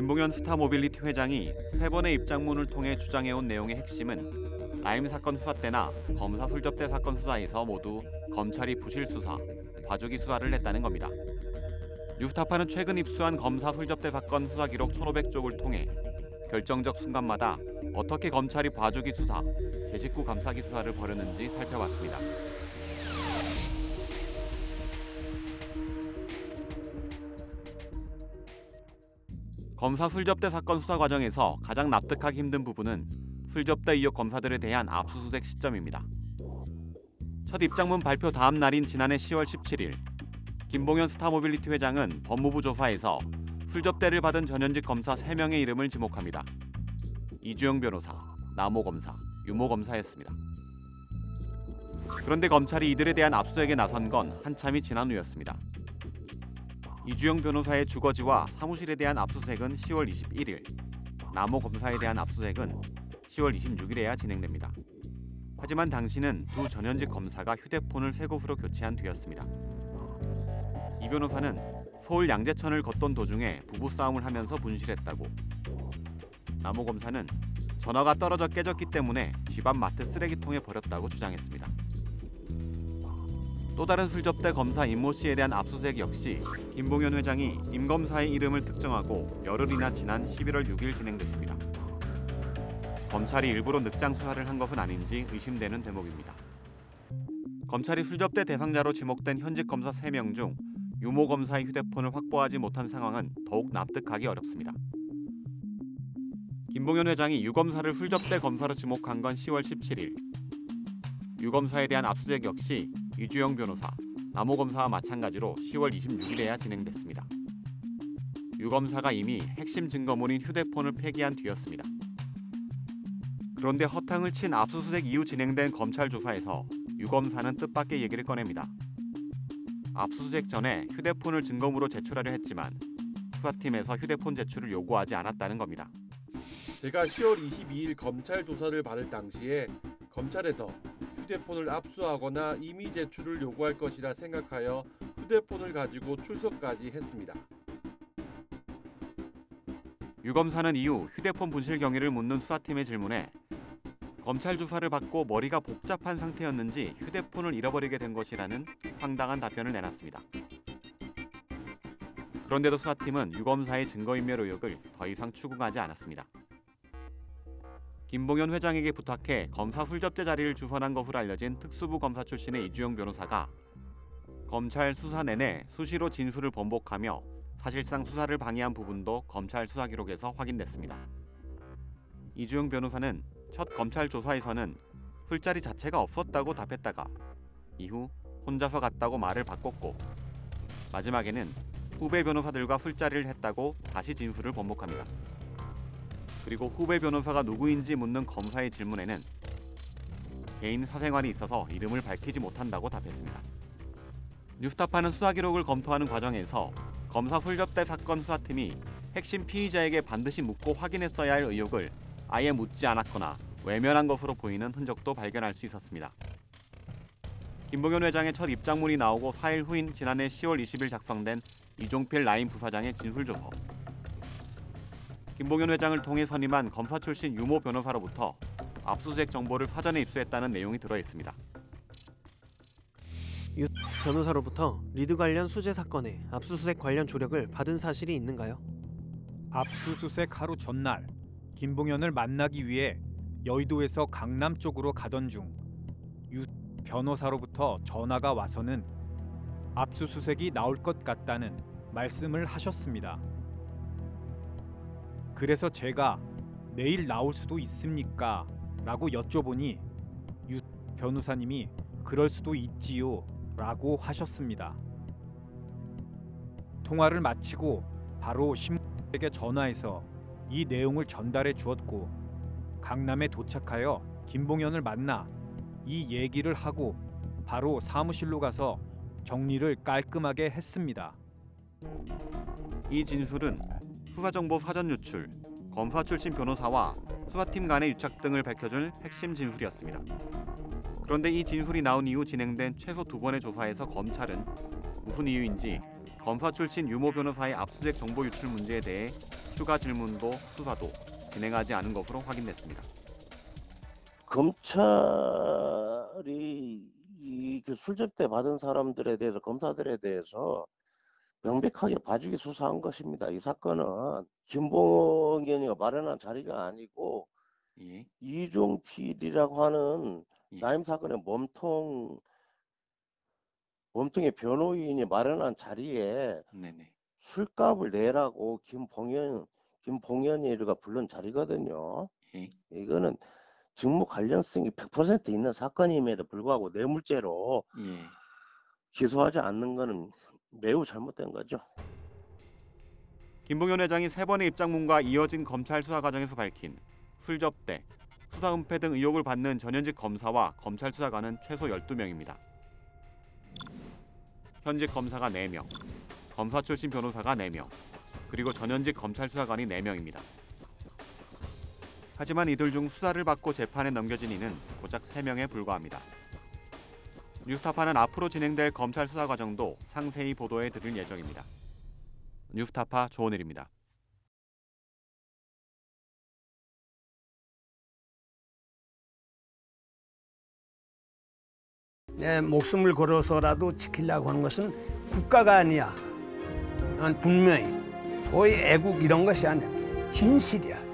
김봉현 스타모빌리티 회장이 세 번의 입장문을 통해 주장해온 내용의 핵심은 라임 사건 수사 때나 검사 술접대 사건 수사에서 모두 검찰이 부실 수사, 봐주기 수사를 했다는 겁니다. 뉴스타파는 최근 입수한 검사 술접대 사건 수사 기록 1,500쪽을 통해 결정적 순간마다 어떻게 검찰이 봐주기 수사, 제 식구 감싸기 수사를 벌였는지 살펴봤습니다. 검사 술접대 사건 수사 과정에서 가장 납득하기 힘든 부분은 술접대 의혹 검사들에 대한 압수수색 시점입니다. 첫 입장문 발표 다음 날인 지난해 10월 17일 김봉현 스타모빌리티 회장은 법무부 조사에서 술접대를 받은 전현직 검사 3명의 이름을 지목합니다. 이주영 변호사, 나모 검사, 유모 검사였습니다. 그런데 검찰이 이들에 대한 압수수색에 나선 건 한참이 지난 후였습니다. 이주영 변호사의 주거지와 사무실에 대한 압수수색은 10월 21일, 남호 검사에 대한 압수수색은 10월 26일에야 진행됩니다. 하지만 당시는 두 전현직 검사가 휴대폰을 새 곳으로 교체한 뒤였습니다. 이 변호사는 서울 양재천을 걷던 도중에 부부싸움을 하면서 분실했다고 남호 검사는 전화가 떨어져 깨졌기 때문에 집앞 마트 쓰레기통에 버렸다고 주장했습니다. 또 다른 술접대 검사 임모 씨에 대한 압수수색 역시 김봉현 회장이 임 검사의 이름을 특정하고 열흘이나 지난 11월 6일 진행됐습니다. 검찰이 일부러 늑장 수사를 한 것은 아닌지 의심되는 대목입니다. 검찰이 술접대 대상자로 지목된 현직 검사 3명 중 유모 검사의 휴대폰을 확보하지 못한 상황은 더욱 납득하기 어렵습니다. 김봉현 회장이 유 검사를 술접대 검사로 지목한 건 10월 17일. 유 검사에 대한 압수수색 역시 이주영 변호사, 남호 검사와 마찬가지로 10월 26일에야 진행됐습니다. 유 검사가 이미 핵심 증거물인 휴대폰을 폐기한 뒤였습니다. 그런데 허탕을 친 압수수색 이후 진행된 검찰 조사에서 유 검사는 뜻밖의 얘기를 꺼냅니다. 압수수색 전에 휴대폰을 증거물로 제출하려 했지만 수사팀에서 휴대폰 제출을 요구하지 않았다는 겁니다. 제가 10월 22일 검찰 조사를 받을 당시에 검찰에서 휴대폰을 압수하거나 임의 제출을 요구할 것이라 생각하여 휴대폰을 가지고 출석까지 했습니다. 유 검사는 이후 휴대폰 분실 경위를 묻는 수사팀의 질문에 검찰 조사를 받고 머리가 복잡한 상태였는지 휴대폰을 잃어버리게 된 것이라는 황당한 답변을 내놨습니다. 그런데도 수사팀은 유 검사의 증거인멸 의혹을 더 이상 추궁하지 않았습니다. 김봉현 회장에게 부탁해 검사 술접대 자리를 주선한 것으로 알려진 특수부 검사 출신의 이주영 변호사가 검찰 수사 내내 수시로 진술을 번복하며 사실상 수사를 방해한 부분도 검찰 수사 기록에서 확인됐습니다. 이주영 변호사는 첫 검찰 조사에서는 술자리 자체가 없었다고 답했다가 이후 혼자서 갔다고 말을 바꿨고 마지막에는 후배 변호사들과 술자리를 했다고 다시 진술을 번복합니다. 그리고 후배 변호사가 누구인지 묻는 검사의 질문에는 개인 사생활이 있어서 이름을 밝히지 못한다고 답했습니다. 뉴스타파는 수사 기록을 검토하는 과정에서 검사 술접대 사건 수사팀이 핵심 피의자에게 반드시 묻고 확인했어야 할 의혹을 아예 묻지 않았거나 외면한 것으로 보이는 흔적도 발견할 수 있었습니다. 김봉현 회장의 첫 입장문이 나오고 4일 후인 지난해 10월 20일 작성된 이종필 라임 부사장의 진술 조서. 김봉현 회장을 통해 선임한 검사 출신 유모 변호사로부터 압수수색 정보를 사전에 입수했다는 내용이 들어 있습니다. 변호사로부터 리드 관련 수재 사건에 압수수색 관련 조력을 받은 사실이 있는가요? 압수수색 하루 전날 김봉현을 만나기 위해 여의도에서 강남 쪽으로 가던 중 유 변호사로부터 전화가 와서는 압수수색이 나올 것 같다는 말씀을 하셨습니다. 그래서 제가 내일 나올 수도 있습니까? 라고 여쭤보니 유 변호사님이 그럴 수도 있지요 라고 하셨습니다. 통화를 마치고 바로 신부에게 전화해서 이 내용을 전달해 주었고 강남에 도착하여 김봉현을 만나 이 얘기를 하고 바로 사무실로 가서 정리를 깔끔하게 했습니다. 이 진술은 수사정보 사전 유출, 검사 출신 변호사와 수사팀 간의 유착 등을 밝혀줄 핵심 진술이었습니다. 그런데 이 진술이 나온 이후 진행된 최소 두 번의 조사에서 검찰은 무슨 이유인지 검사 출신 유모 변호사의 압수수색 정보 유출 문제에 대해 추가 질문도 수사도 진행하지 않은 것으로 확인됐습니다. 검찰이 이 그 술접대 받은 사람들에 대해서 검사들에 대해서 명백하게 봐주기 수사한 것입니다. 이 사건은 김봉현이가 마련한 자리가 아니고 예. 이종 필이라고 하는 예. 나임 사건의 몸통 몸통의 변호인이 마련한 자리에 네네. 술값을 내라고 김봉현 김봉현이가 부른 자리거든요. 예. 이거는 직무 관련성이 100% 있는 사건임에도 불구하고 뇌물죄로 예. 기소하지 않는 것은 매우 잘못된 거죠. 김봉현 회장이 세 번의 입장문과 이어진 검찰 수사 과정에서 밝힌 술접대, 수사 은폐 등 의혹을 받는 전현직 검사와 검찰 수사관은 최소 12명입니다. 현직 검사가 4명, 검사 출신 변호사가 4명, 그리고 전현직 검찰 수사관이 4명입니다. 하지만 이들 중 수사를 받고 재판에 넘겨진 이는 고작 3명에 불과합니다. 뉴스타파는 앞으로 진행될 검찰 수사 과정도 상세히 보도해 드릴 예정입니다. 뉴스타파 조원일입니다. 내 목숨을 걸어서라도 지키려고 하는 것은 국가가 아니야. 난 분명히 소위 애국 이런 것이 아니야. 진실이야.